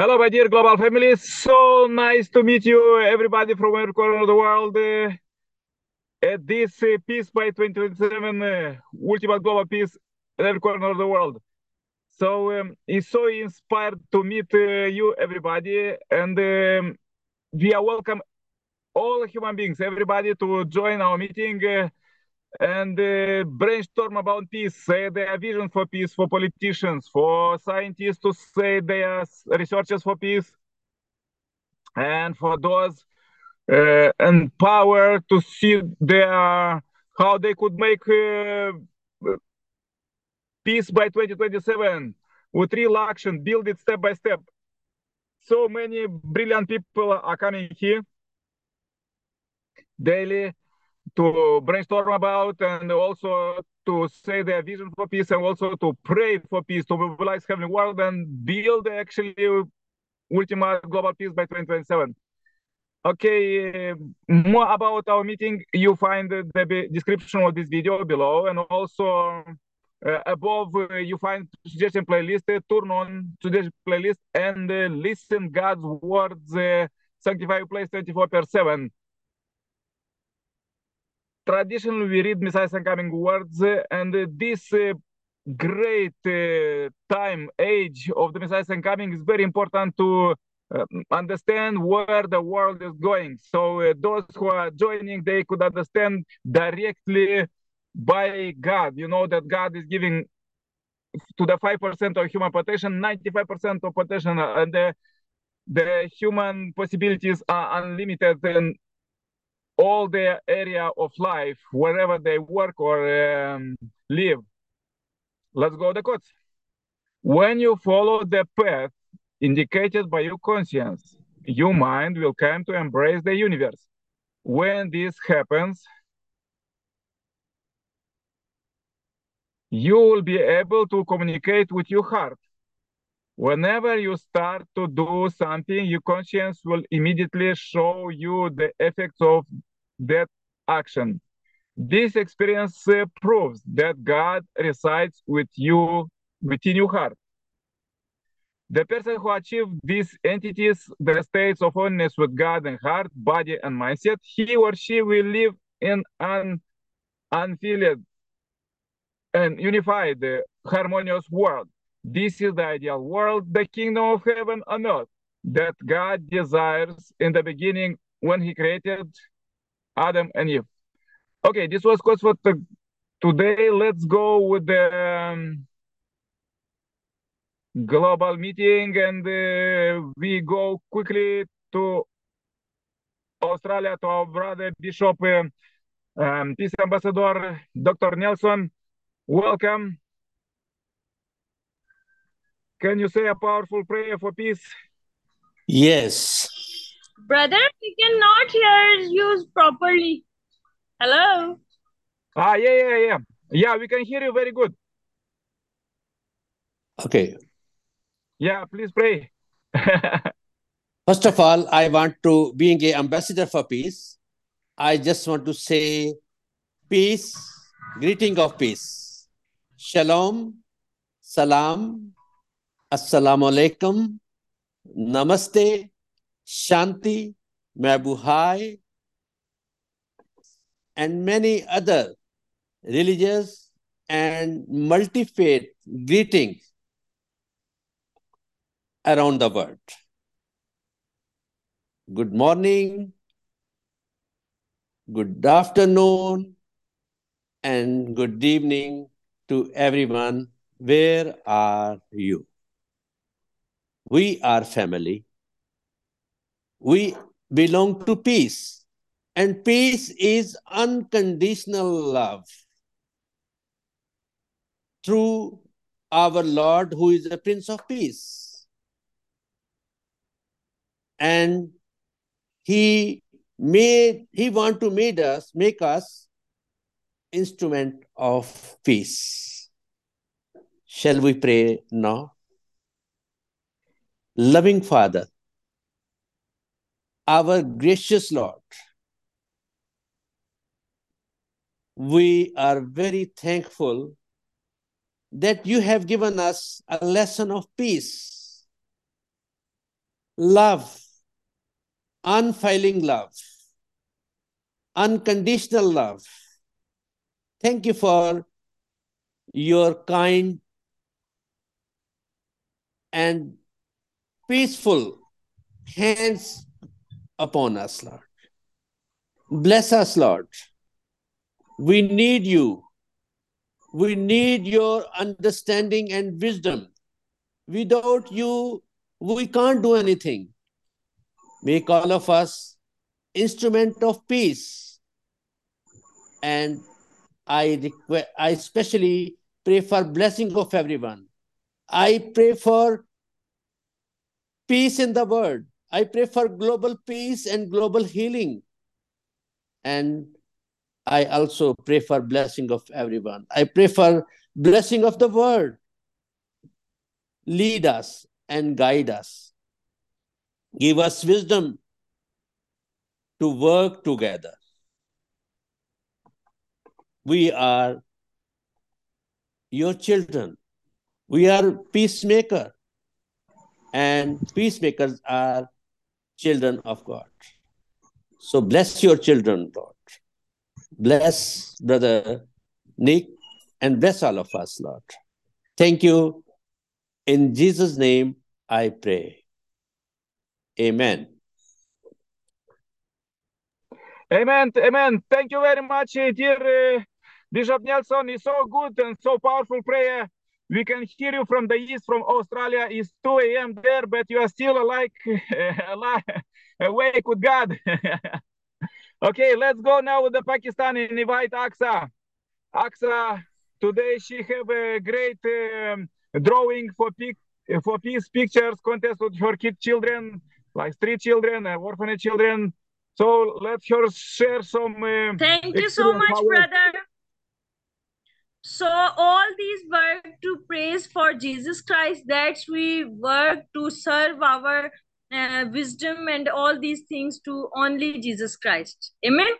Hello, my dear global family. So nice to meet you, everybody from every corner of the world. Uh, at this uh, Peace by 2027 uh, Ultimate Global Peace in every corner of the world. So um, it's so inspired to meet uh, you, everybody, and um, we are welcome all human beings, everybody, to join our meeting uh, and uh, brainstorm about peace, say their vision for peace, for politicians, for scientists to say their researchers for peace, and for those uh, power to see their how they could make uh, peace by 2027 with real action, build it step by step. So many brilliant people are coming here. Daily to brainstorm about and also to say their vision for peace and also to pray for peace, to mobilize heavenly world and build actually ultimate global peace by 2027. Okay, uh, more about our meeting, you find the description of this video below and also uh, above uh, you find suggestion playlist, turn on suggestion playlist and listen God's words, sanctify place 24 per 7 traditionally we read Messiah's coming words, and this uh, great uh, time, age of the Messiah's coming is very important to uh, understand where the world is going. So those who are joining, they could understand directly by God. You know that God is giving to the 5% of human potential, 95% of potential, and the, the human possibilities are unlimited. And all their area of life, wherever they work or um, live. Let's go the quotes. When you follow the path indicated by your conscience, your mind will come to embrace the universe. When this happens, you will be able to communicate with your heart. Whenever you start to do something, your conscience will immediately show you the effects of that action. This experience uh, proves that God resides with you within your heart. The person who achieved these entities, the states of oneness with God and heart, body, and mindset, he or she will live in an unfilled and unified, uh, harmonious world. This is the ideal world, the kingdom of heaven on earth that God desires in the beginning when he created Adam and Eve. Okay, this was quotes for the, today. Let's go with the um, global meeting and uh, we go quickly to Australia to our brother Bishop uh, um, Peace Ambassador Dr. Nelson. Welcome. Can you say a powerful prayer for peace? Yes. Brother, we cannot hear you properly. Hello? Ah, yeah, yeah, yeah. Yeah, we can hear you very good. Okay. Yeah, please pray. First of all, I want to, being a ambassador for peace, I just want to say peace, greeting of peace. Shalom, salam, assalamu alaikum, namaste, Shanti, Mabuhay, and many other religious and multi-faith greetings around the world. Good morning, good afternoon, and good evening to everyone. Where are you? We are family we belong to peace. And peace is unconditional love through our Lord, who is the Prince of Peace. And he made he want to make us make us instrument of peace. Shall we pray now? Loving Father, our gracious Lord, we are very thankful that you have given us a lesson of peace. love, unfailing love, unconditional love. Thank you for your kind and peaceful hands upon us, Lord. Bless us, Lord. We need you. We need your understanding and wisdom. Without you, we can't do anything. Make all of us instrument of peace. And I request, I especially pray for blessing of everyone. I pray for peace in the world. I pray for global peace and global healing. And I also pray for blessing of everyone. I pray for blessing of the world. Lead us and guide us. Give us wisdom to work together. We are your children. We are peacemaker, and peacemakers are children of God. So bless your children, Lord. Bless brother Nick and bless all of us, Lord. Thank you. In Jesus' name, I pray. Amen. Amen. Amen. Thank you very much, dear uh, Bishop Nelson. It's so good and so powerful prayer. We can hear you from the east, from Australia. It's 2 a.m. there, but you are still alive, awake with God. okay, let's go now with the Pakistani and invite Aksa. Aksa, today she have a great um, drawing for pic for peace pictures contest with her kid children, like street children, uh, orphanage children. So let her share some. Uh, Thank you so much, brother. So all these work to praise for Jesus Christ. that we work to serve our uh, wisdom and all these things to only Jesus Christ. Amen.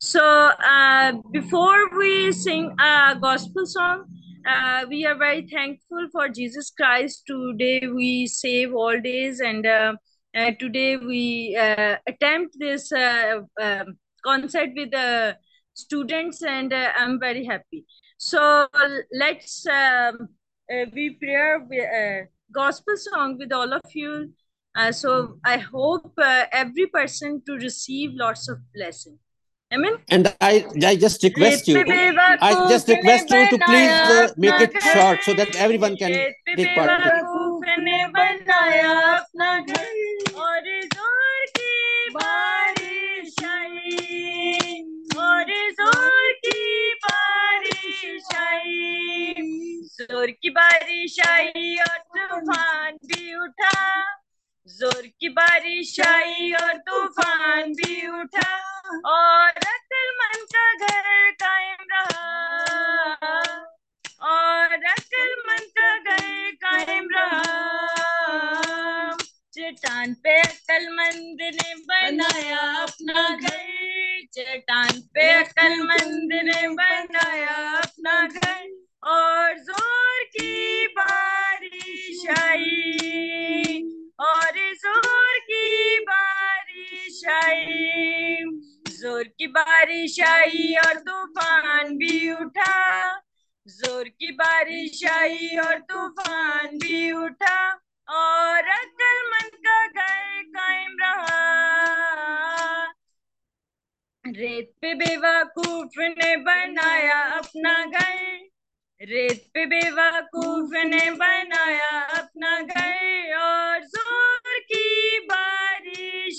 So uh, before we sing a gospel song, uh, we are very thankful for Jesus Christ. Today we save all days, and uh, uh, today we uh, attempt this uh, um, concert with the students, and uh, I'm very happy. So let's um, uh, we prayer with, uh, gospel song with all of you. Uh, so I hope uh, every person to receive lots of blessing. Amen. And I, I just request you, I just request you to please uh, make it short so that everyone can take part. ज़ोर की बारिश आई और तूफ़ान भी उठा। ज़ोर की बारिश आई और तूफ़ान भी उठा। और अक्लमंद का घर कायम रहा। और अक्लमंद का घर कायम रहा। चट्टान पे अक्लमंद ने बनाया अपना घर। चट्टान पे अक्लमंद ने बनाया बारिश आई और तूफ़ान भी उठा। ज़ोर की बारिश आई और तूफ़ान भी उठा। और अक्लमंद का घर कायम रहा। रेत पे बेवकूफ़ ने बनाया अपना घर। रेत पे बेवकूफ़ ने बनाया अपना घर। और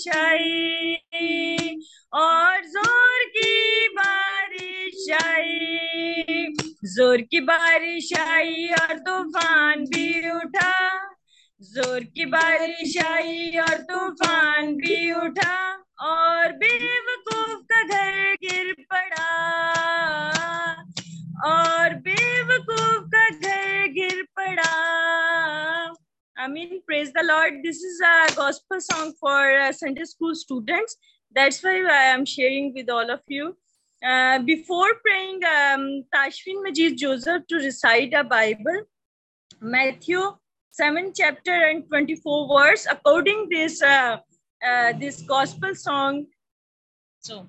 बारिश आई और ज़ोर की बारिश आई। ज़ोर की बारिश आई और तूफ़ान भी उठा। ज़ोर की बारिश आई और तूफ़ान भी उठा। और बेवकूफ़ का घर गिर पड़ा। और बेवकूफ़ का घर गिर पड़ा। I mean, praise the Lord. This is a gospel song for uh, Sunday school students. That's why I am sharing with all of you. Uh, before praying, um, Tashwin Majid Joseph to recite a Bible, Matthew 7 chapter and 24 verse according this uh, uh, this gospel song. So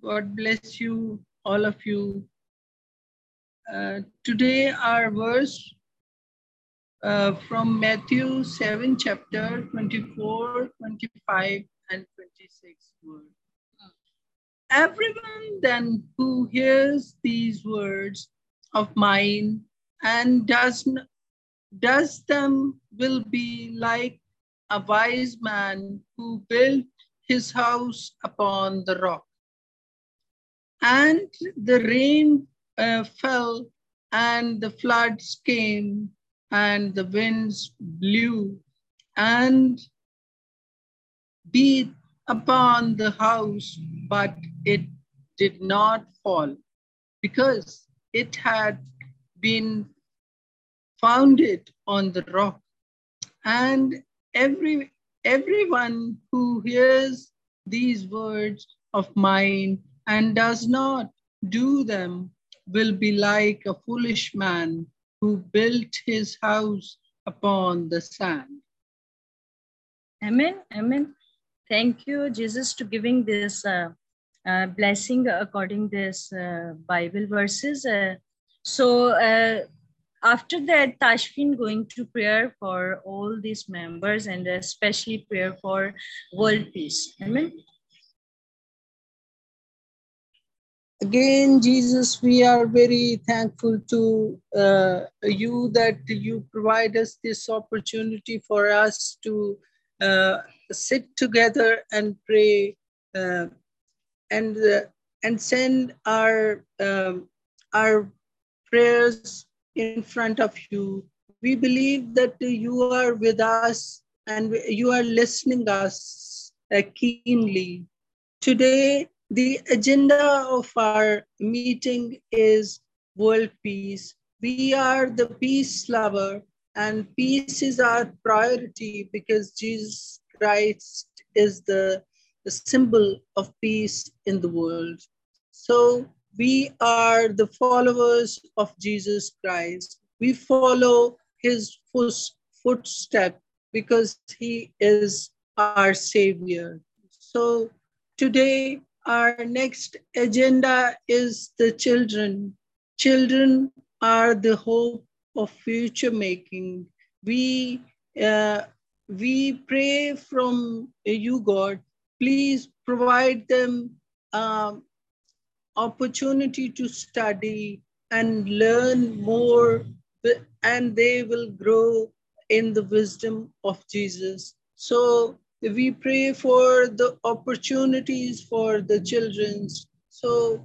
God bless you, all of you. Uh, today our verse uh, from Matthew 7 chapter 24, 25 and 26 word. Everyone then who hears these words of mine and does, does them will be like a wise man who built his house upon the rock. And the rain uh, fell, and the floods came, and the winds blew, and beat upon the house, but it did not fall because it had been founded on the rock. And every everyone who hears these words of mine and does not do them will be like a foolish man who built his house upon the sand. Amen. Amen. Thank you, Jesus, to giving this uh, uh, blessing according this uh, Bible verses. Uh, so uh, after that, Tashvin going to prayer for all these members and especially prayer for world peace. Amen. Again, Jesus, we are very thankful to uh, you that you provide us this opportunity for us to uh, sit together and pray uh, and uh, and send our um, our prayers in front of you. We believe that you are with us and you are listening us uh, keenly. Today, the agenda of our meeting is world peace. We are the peace lover and peace is our priority because Jesus Christ is the, the symbol of peace in the world. So we are the followers of Jesus Christ. We follow his footstep because he is our savior. So today, our next agenda is the children. Children are the hope of future making. We, uh, we pray from you, God. Please provide them um, opportunity to study and learn more, and they will grow in the wisdom of Jesus. So we pray for the opportunities for the children. So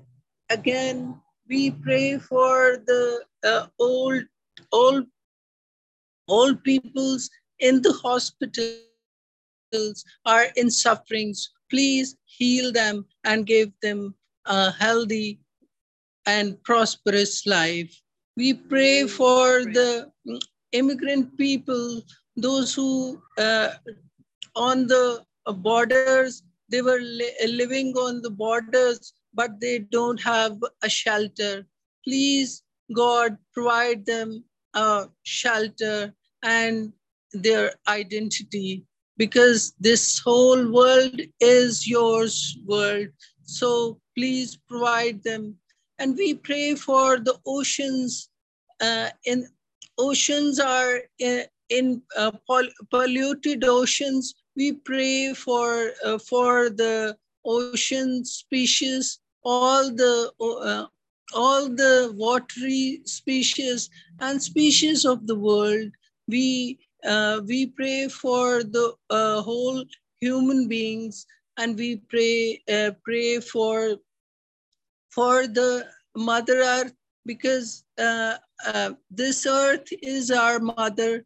again, we pray for the uh, old, old, old peoples in the hospitals are in sufferings. Please heal them and give them a healthy and prosperous life. We pray for the immigrant people, those who uh, on the uh, borders, they were li uh, living on the borders, but they don't have a shelter. Please, God, provide them a shelter and their identity because this whole world is yours world. So please provide them. And we pray for the oceans. Uh, in oceans are in, in uh, pol polluted oceans. We pray for uh, for the ocean species, all the uh, all the watery species and species of the world. We uh, we pray for the uh, whole human beings and we pray uh, pray for for the mother earth because uh, uh, this earth is our mother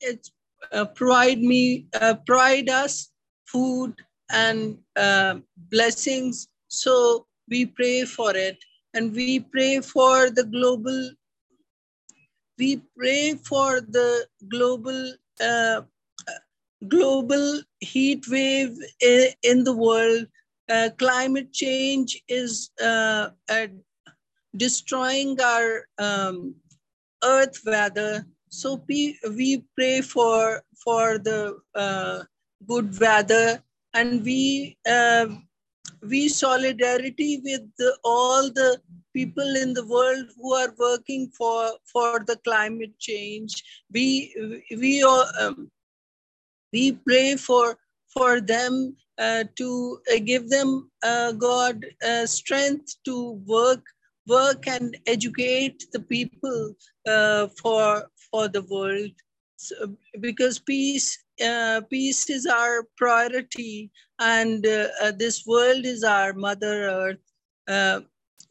it uh, provide me uh, provide us food and blessings so we pray for it and we pray for the global we pray for the global global heat wave in the world. Uh, climate change is uh, uh, destroying our um, earth weather. So we, we pray for, for the uh, good weather and we, uh, we solidarity with the, all the people in the world who are working for, for the climate change. We, we, um, we pray for, for them uh, to uh, give them uh, God uh, strength to work work and educate the people uh, for for the world. So, because peace uh, peace is our priority and uh, uh this world is our mother earth. Uh,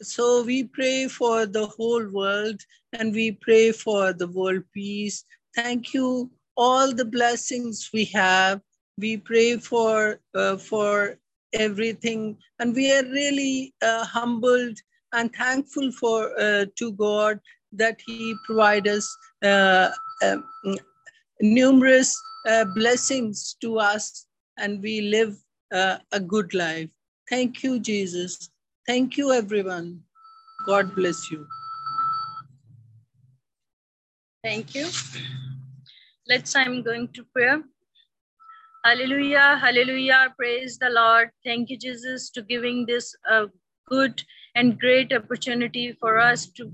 so we pray for the whole world and we pray for the world peace. Thank you. All the blessings we have we pray for uh, for everything. And we are really humbled and thankful for uh, to God that He provide us uh, um, numerous uh, blessings to us, and we live uh, a good life. Thank you, Jesus. Thank you, everyone. God bless you. Thank you. Let's. I'm going to prayer. Hallelujah, hallelujah. Praise the Lord. Thank you, Jesus, to giving this uh, good and great opportunity for us to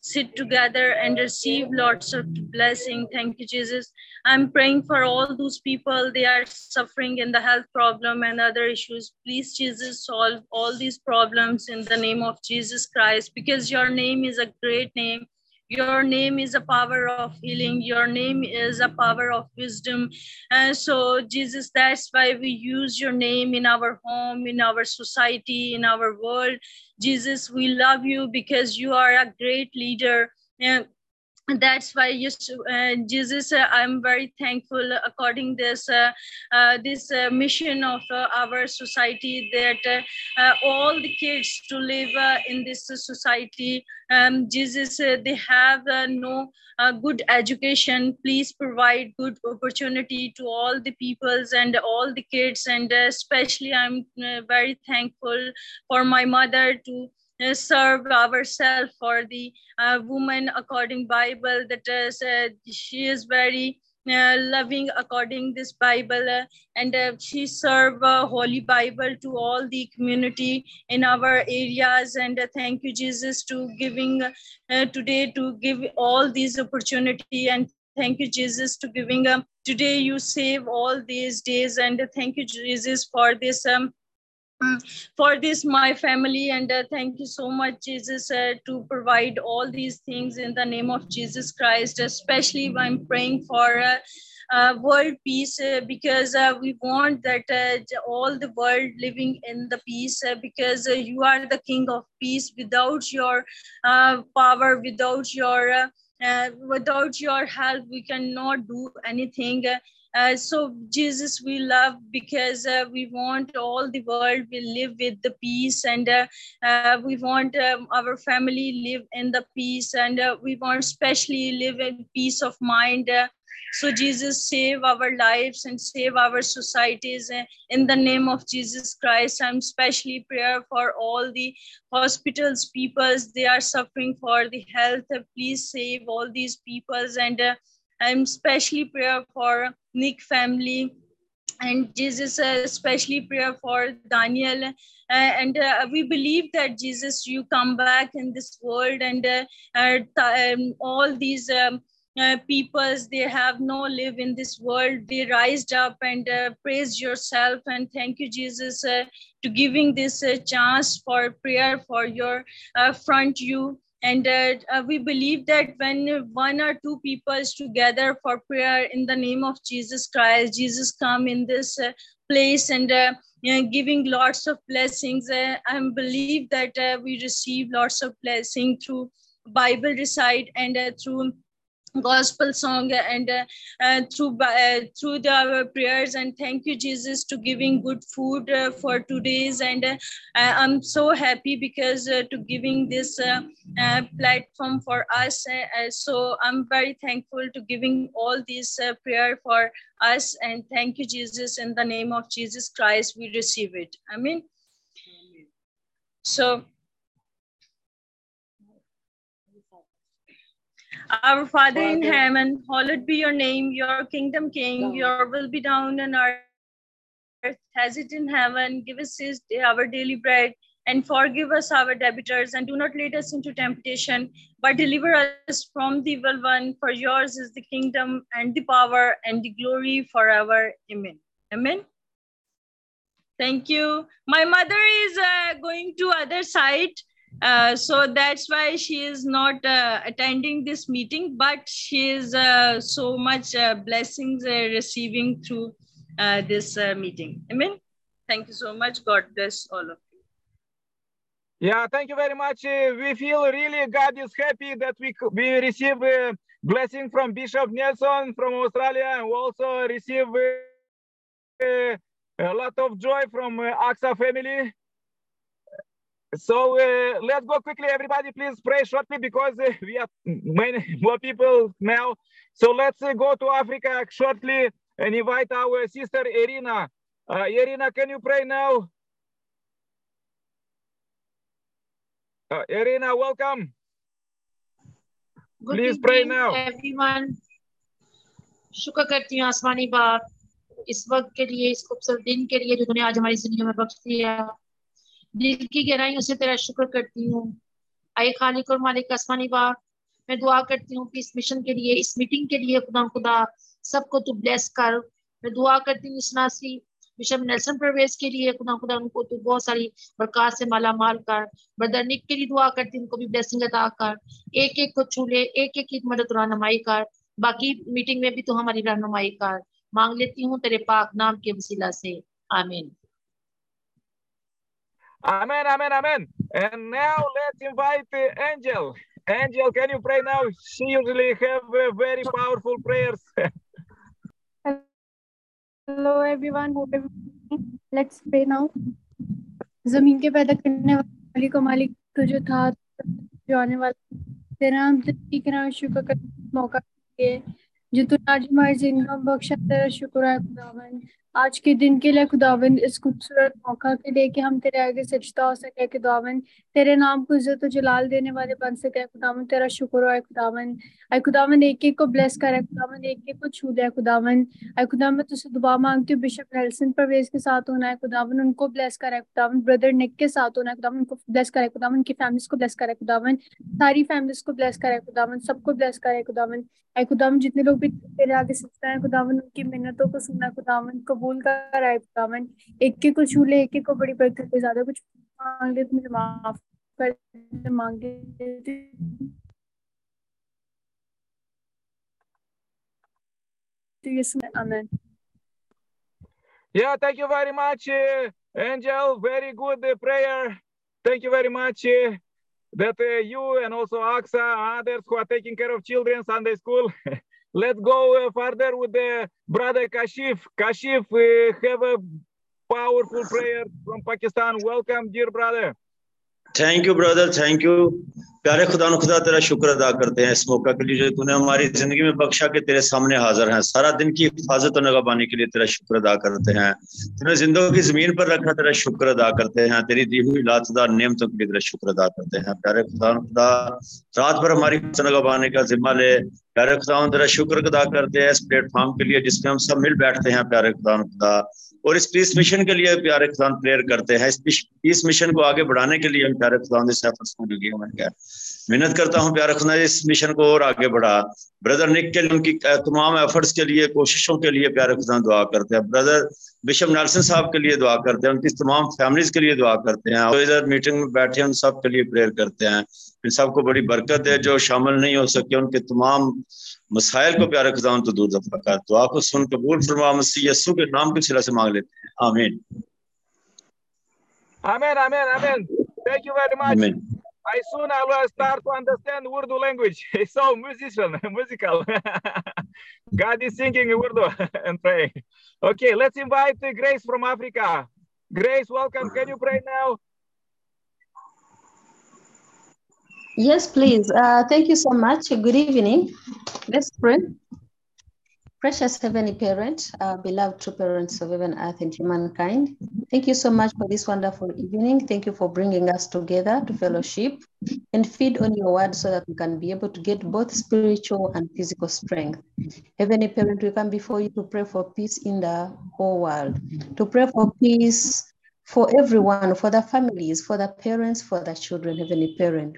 sit together and receive lots of blessing. Thank you, Jesus. I'm praying for all those people. They are suffering in the health problem and other issues. Please, Jesus, solve all these problems in the name of Jesus Christ because your name is a great name your name is a power of healing your name is a power of wisdom and so jesus that's why we use your name in our home in our society in our world jesus we love you because you are a great leader. And that's why uh, jesus uh, i'm very thankful according this uh, uh, this uh, mission of uh, our society that all the kids to live in this society um, jesus they have no good education. Please provide good opportunity to all the peoples and all the kids. And especially i'm very thankful for my mother to uh, serve ourselves for the uh, woman according bible that is uh, she is very uh, loving according this bible uh, and uh, she serve holy bible to all the community in our areas. And thank you jesus to giving today to give all these opportunity. And thank you jesus to giving um, today you save all these days. And thank you jesus for this um, for this my family and uh, thank you so much jesus uh, to provide all these things in the name of jesus christ especially i'm praying for uh, uh, world peace uh, because uh, we want that all the world living in the peace because you are the king of peace. Without your power without your without your help we cannot do anything uh, so jesus we love because uh, we want all the world will live with the peace and uh, uh we want um, our family live in the peace and uh, we want especially live in peace of mind. So jesus save our lives and save our societies in the name of jesus christ. I'm especially prayer for all the hospitals peoples. They are suffering for the health. Please save all these peoples and I'm especially prayer for Nick family and Jesus, uh, especially prayer for Daniel. Uh, and uh, we believe that Jesus, you come back in this world and uh, um, all these um, uh, peoples, they have no live in this world. They rised up and uh, praise yourself. And thank you, Jesus, uh, to giving this chance for prayer for your front you and uh, uh, we believe that when one or two people is together for prayer in the name of jesus christ jesus come in this uh, place and uh, you know, giving lots of blessings uh, i believe that uh, we receive lots of blessing through bible recite and through gospel song and uh, uh, through uh, through the prayers. And thank you jesus to giving good food uh, for two days and uh, i'm so happy because uh, to giving this platform for us. So i'm very thankful to giving all this prayer for us. And thank you jesus. In the name of jesus christ we receive it. I mean so Our Father in heaven, hallowed be your name, your kingdom king, your will be done on earth as it in heaven. Give us this day our daily bread and forgive us our debtors and do not lead us into temptation, but deliver us from the evil one. For yours is the kingdom and the power and the glory forever. Amen. Amen. Thank you. My mother is uh, going to other side. Uh, so that's why she is not uh, attending this meeting, but she is uh, so much uh, blessings uh, receiving through this meeting. Amen. Thank you so much. God bless all of you. Yeah, thank you very much. we feel really God is happy that we we receive blessing from Bishop Nelson from Australia, and we also receive a lot of joy from Aksa family so uh, let's go quickly, everybody. Please pray shortly because uh, we have many more people now. So let's uh, go to Africa shortly and invite our sister Irina. Uh, Irina, can you pray now? Uh, Irina, welcome. Good Please pray evening, now. everyone. शुक्र करती हूँ आसमानी बाप इस वक्त के लिए इस खूबसूरत दिन के लिए जो तूने आज हमारी जिंदगी में बख्श दिया दिल की गहराइयों से तेरा शुक्र करती हूँ। आए खालिक और मालिक आसमानी बाप मैं दुआ करती हूँ कि इस मिशन के लिए, इस मीटिंग के लिए खुदा खुदा सबको तू ब्लेस कर। मैं दुआ करती हूँ इस नासी बिशप नेल्सन प्रवेश के लिए खुदा खुदा उनको तू बहुत सारी बरकत से माला माल कर। ब्रदर निक के लिए दुआ करती हूँ, उनको भी ब्लेसिंग अदा कर। एक एक को छू ले एक एक की मदद रहनुमाई कर। बाकी मीटिंग में भी तू हमारी रहनुमाई कर। मांग लेती हूँ तेरे पाक नाम के वसीला से। आमीन। Amen, amen, amen. And now let's invite uh, Angel. Angel, can you pray now? She usually have uh, very powerful prayers. Hello everyone. Hope everyone. Let's pray now. ज़मीन के पैदा करने वाली को मालिक तो जो था जो आने वाला तेरा नाम ज़िंदगी के नाम शुक्र कर मौका के जो तू आज हमारी ज़िंदगी बख्शा तेरा शुक्र है खुदावन आज के दिन के लिए खुदावन इस खूबसूरत मौका के लिए कि हम तेरे आगे सजता हो सके खुदावन तेरे नाम को इज़्ज़त जलाल देने वाले बन सके खुदावन तेरा शुक्र है खुदावन आई खुदावन एक एक को ब्लेस करे खुदावन एक एक को छू दे खुदावन आई खुदावन मैं तुझसे दुआ मांगती हूँ बिशप नेल्सन परवेज के साथ होना है खुदावन उनको ब्लेस करे खुदावन ब्रदर निक के साथ होना है खुदावन उनको ब्लेस करे खुदावन उनकी फैमिलीज़ को ब्लेस करे खुदावन सारी फैमिलीज़ को ब्लेस करे खुदावन सबको ब्लेस करे खुदावन आई खुदावन जितने लोग भी तेरे आगे सकते है खुदावन उनकी मेहनतों को सुनना खुदावन कबूल कर आए खुदावन एक के को छू ले एक एक को बड़ी बरकत ज़्यादा कुछ मांग ले तो मुझे माफ़ कर मांग तो यीशु में आमीन Yeah, thank you very much, uh, Angel. Very good uh, prayer. Thank you very much uh, that uh, you and also AXA others who are taking care of children Sunday school. Let's go uh, further with the brother Kashif. Kashif, we have a powerful prayer from Pakistan. Welcome, dear brother. Thank you brother thank you प्यारे खुदा खुदा, तेरा शुक्र अदा करते हैं इस मौका के लिए जो तूने हमारी ज़िंदगी में बख्शा के तेरे सामने हाजिर हैं। सारा दिन की हिफाजत और नगबानी के लिए तेरा शुक्र अदा करते हैं। तूने ज़िंदगी की ज़मीन पर रखा तेरा शुक्र अदा करते हैं। तेरी दी हुई लातदार नियमतों के लिए तेरा शुक्र अदा करते हैं। प्यारे खुदा खुदा, रात भर हमारी नगबाने का जिम्मा ले। प्यारे खुदा तेरा शुक्र अदा करते हैं इस प्लेटफॉर्म के लिए जिसमें हम सब मिल बैठते हैं। प्यारे खुदा खुदा और इस पीस मिशन के लिए प्यारे खुदान प्रेयर करते हैं। इस पीस मिशन को आगे बढ़ाने के लिए हम प्यारे खुदान इस एफर्ट्स लगे हुए हैं। मेहनत करता हूँ प्यारे खुदा इस मिशन को और आगे बढ़ा। ब्रदर निक के लिए, उनकी तमाम एफर्ट्स के लिए, कोशिशों के लिए प्यारे खुदा दुआ करते हैं। ब्रदर बिशप नरसिंह साहब के लिए दुआ करते हैं। उनकी तमाम फैमिलीज़ के लिए दुआ करते हैं। और इधर मीटिंग में बैठे उन सब के लिए प्रेयर करते हैं। इन सबको बड़ी बरकत है जो शामिल नहीं हो सके। उनके तमाम मसाइल को प्यारे खुदा तो दूर दफ़ा कर दुआ को सुन कबूल फरमा मसीह यस्सु के नाम के सिला से मांग लेते हैं आमीन Amen, amen, amen. Thank you very much. आमीन I soon I will start to understand Urdu language. It's so musician, musical. God is singing Urdu and praying. Okay, let's invite Grace from Africa. Grace, welcome. Can you pray now? Yes, please. Uh, thank you so much. Good evening. Let's pray. Precious Heavenly Parent, uh, beloved true parents of heaven, earth, and humankind, thank you so much for this wonderful evening. Thank you for bringing us together to fellowship and feed on your word so that we can be able to get both spiritual and physical strength. Heavenly Parent, we come before you to pray for peace in the whole world, to pray for peace for everyone, for the families, for the parents, for the children, Heavenly Parent,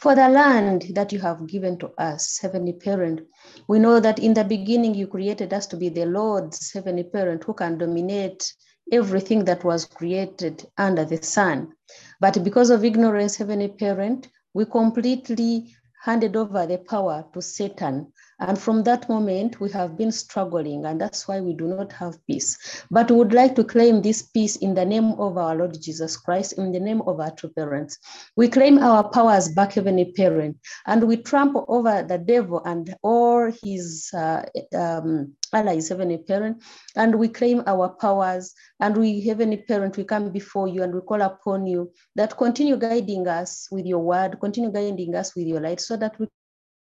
for the land that you have given to us, Heavenly Parent. We know that in the beginning you created us to be the Lord's Heavenly Parent who can dominate everything that was created under the sun. But because of ignorance, Heavenly Parent, we completely handed over the power to Satan and from that moment, we have been struggling, and that's why we do not have peace. But we would like to claim this peace in the name of our Lord Jesus Christ, in the name of our true parents. We claim our powers back, Heavenly Parent, and we trample over the devil and all his uh, um, allies, Heavenly Parent, and we claim our powers. And we, Heavenly Parent, we come before you and we call upon you that continue guiding us with your word, continue guiding us with your light, so that we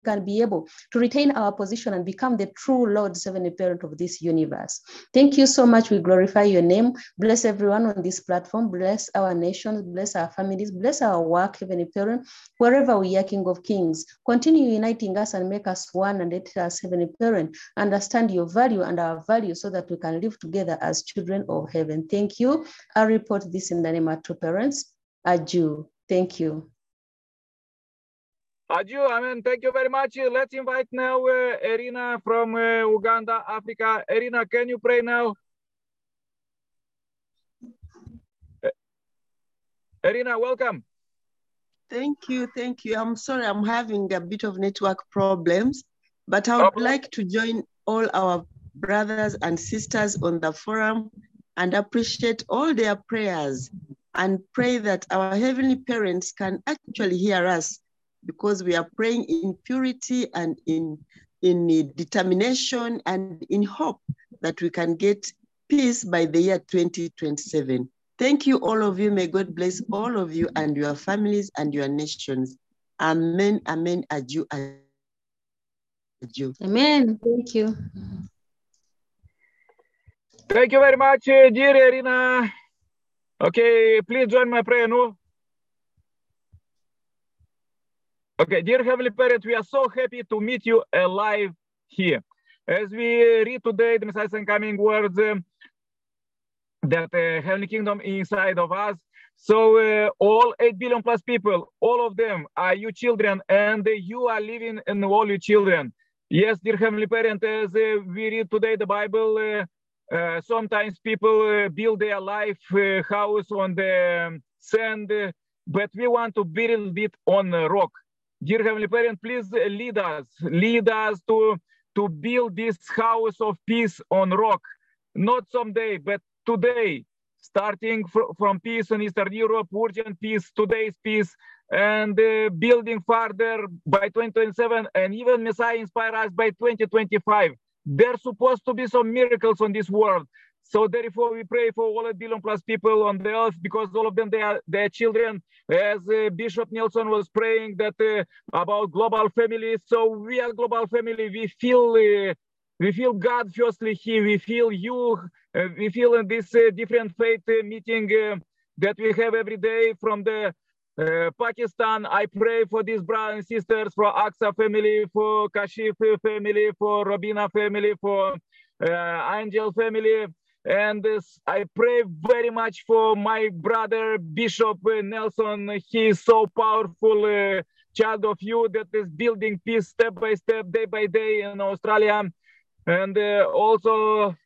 can be able to retain our position and become the true Lord, Heavenly Parent of this universe. Thank you so much. We glorify your name. Bless everyone on this platform. Bless our nations. Bless our families. Bless our work, Heavenly Parent, wherever we are, King of Kings. Continue uniting us and make us one and let us, Heavenly Parent, understand your value and our value so that we can live together as children of heaven. Thank you. I report this in the name of two parents. Aju. Thank you. Aju, Amen. Thank you very much. Let's invite now uh, Erina from uh, Uganda, Africa. Erina, can you pray now? Erina, welcome. Thank you, thank you. I'm sorry, I'm having a bit of network problems, but I would like to join all our brothers and sisters on the forum and appreciate all their prayers and pray that our heavenly parents can actually hear us because we are praying in purity and in, in determination and in hope that we can get peace by the year 2027. Thank you, all of you. May God bless all of you and your families and your nations. Amen, amen, aju, aju. Amen. Thank you. Thank you very much, dear Irina. Okay, please join my prayer now. Okay, dear Heavenly Parent, we are so happy to meet you alive here. As we read today the Messiah's coming words um, that uh, Heavenly Kingdom inside of us. So uh, all 8 billion plus people, all of them are you children and you are living in all your children. Yes, dear Heavenly Parent, as uh, we read today the Bible, uh, uh, sometimes people uh, build their life house on the um, sand, but we want to build it on rock. Dear Heavenly Parent, please lead us, lead us to, to build this house of peace on rock, not someday, but today, starting fr from peace in Eastern Europe, urgent peace, today's peace, and uh, building further by 2027, and even Messiah inspire us by 2025. There's supposed to be some miracles on this world. So therefore, we pray for all a billion plus people on the earth because all of them they are their children. As uh, Bishop Nelson was praying that uh, about global families. So we are global family. We feel uh, we feel God firstly here. We feel you. Uh, we feel in this uh, different faith uh, meeting that we have every day from the Pakistan. I pray for these brothers and sisters, for Aksa family, for Kashif family, for Robina family, for Angel family. And I pray very much for my brother Bishop Nelson. He is so powerful uh, child of you that is building peace step by step, day by day in Australia. And uh, also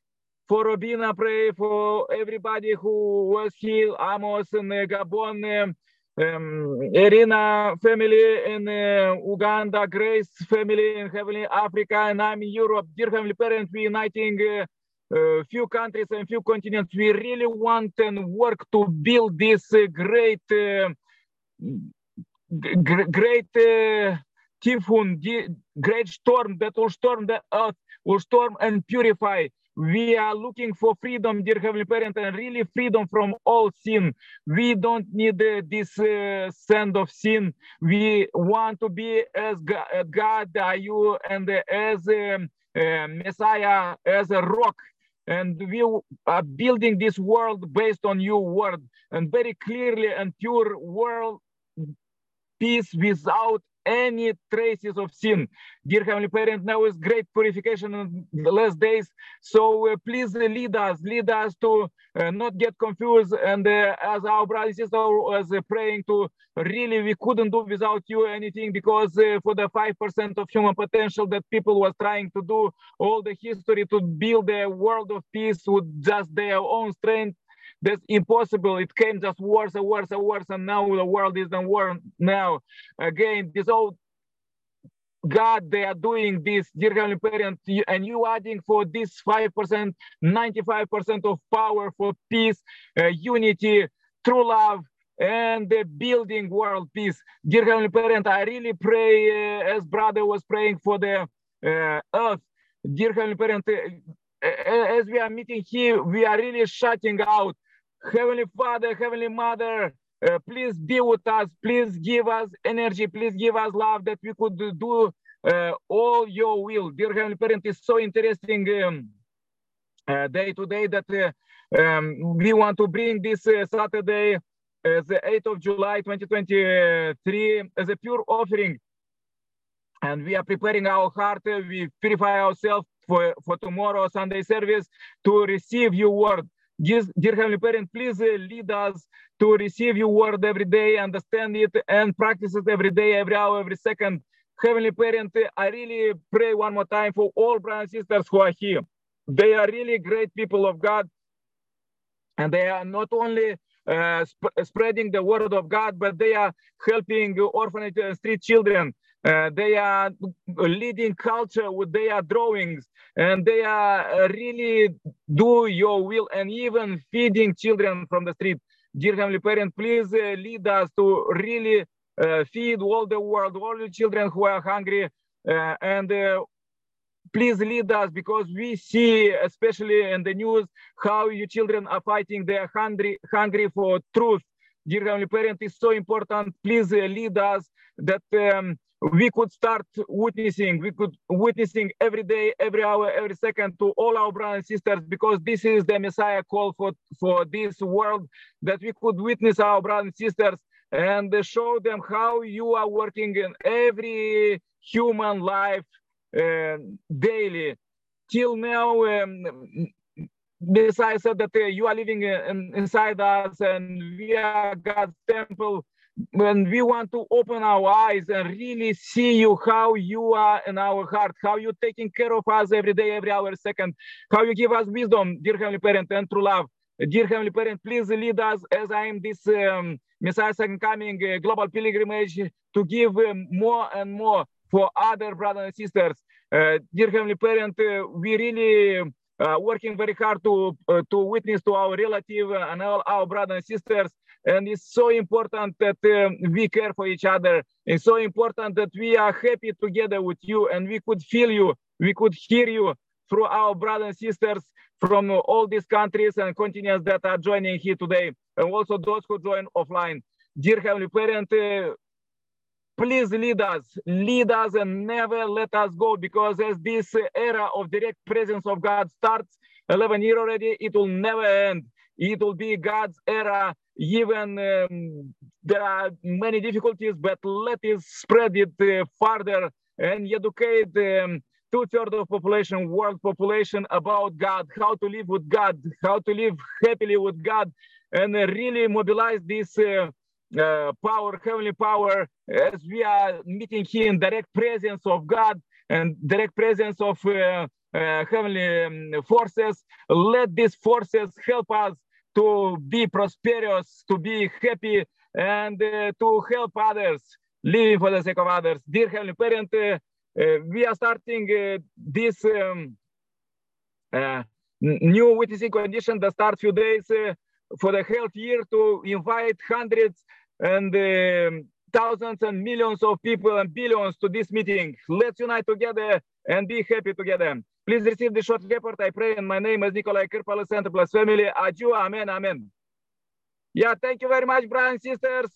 for Robina, pray for everybody who was here, Amos in uh, Gabon, um, Irina family in uh, Uganda, Grace family in Heavenly Africa, and I'm in Europe. Dear Heavenly Parents, we uniting uh, uh, few countries and few continents. We really want and work to build this uh, great, uh, great typhoon, great storm that will storm the earth, will storm and purify. We are looking for freedom, dear Heavenly Parent, and really freedom from all sin. We don't need uh, this uh, sand of sin. We want to be as God, God are you, and uh, as um, uh, Messiah as a rock. And we are building this world based on your word and very clearly and pure world peace without any traces of sin. Dear Heavenly Parent, now is great purification in the last days. So uh, please lead us, lead us to uh, not get confused. And uh, as our brothers and sister was praying to really, we couldn't do without you anything because for the 5% of human potential that people was trying to do all the history to build a world of peace with just their own strength that's impossible. It came just worse and worse and worse, and now the world is in war now. Again, this old God, they are doing this, dear Heavenly Parent, and you adding for this 5%, 95% of power for peace, uh, unity, true love, and the building world peace. Dear Heavenly Parent, I really pray, uh, as brother was praying for the uh, earth. Dear Heavenly Parent, as we are meeting here, we are really shutting out Heavenly Father, Heavenly Mother, uh, please be with us. Please give us energy. Please give us love that we could do uh, all your will. Dear Heavenly Parent, it's so interesting um, uh, day today that uh, um, we want to bring this uh, Saturday, the 8th of July, 2023, as a pure offering. And we are preparing our heart. we purify ourselves for, for tomorrow Sunday service to receive your word. Dear, Heavenly Parent, please uh, lead us to receive your word every day, understand it, and practice it every day, every hour, every second. Heavenly Parent, I really pray one more time for all brothers and sisters who are here. They are really great people of God, and they are not only uh, sp spreading the word of God, but they are helping orphanage and street children. Uh, they are leading culture with their drawings and they are uh, really do your will and even feeding children from the street. Dear Heavenly Parent, please uh, lead us to really uh, feed all the world, all the children who are hungry uh, and please lead us because we see, especially in the news, how you children are fighting. They are hungry, hungry for truth. Dear Heavenly Parent, is so important. Please lead us that um, we could start witnessing, we could witnessing every day, every hour, every second to all our brothers and sisters, because this is the Messiah call for, for this world, that we could witness our brothers and sisters and show them how you are working in every human life uh, daily. Till now, um, Messiah said that uh, you are living in, inside us and we are God's temple when we want to open our eyes and really see you how you are in our heart how you taking care of us every day every hour second how you give us wisdom dear heavenly parent and true love. Dear heavenly parent please lead us as i am this um, messiah second coming uh, global pilgrimage to give um, more and more for other brothers and sisters. Uh, dear heavenly parent uh, we really uh, working very hard to uh, to witness to our relative and all our brothers and sisters and it's so important that um, we care for each other. It's so important that we are happy together with you and we could feel you we could hear you through our brothers and sisters from all these countries and continents that are joining here today and also those who join offline. Dear heavenly parent uh, please lead us lead us and never let us go because as this era of direct presence of god starts 11 years already it will never end it will be god's era even um, there are many difficulties, but let us spread it uh, further and educate um, two-thirds of population, world population about God, how to live with God, how to live happily with God, and uh, really mobilize this uh, uh, power, heavenly power, as we are meeting here in direct presence of God and direct presence of uh, heavenly um, forces. Let these forces help us to be prosperous, to be happy, and uh, to help others, living for the sake of others. Dear Heavenly Parent, uh, uh, we are starting uh, this um, uh, new witnessing condition that starts few days uh, for the health year to invite hundreds and thousands and millions of people and billions to this meeting. Let's unite together and be happy together. Please receive the short report. I pray in my name as Nikolai Kirpala Central Blessed Family. Aju. Amen. Amen. Yeah, thank you very much, and sisters.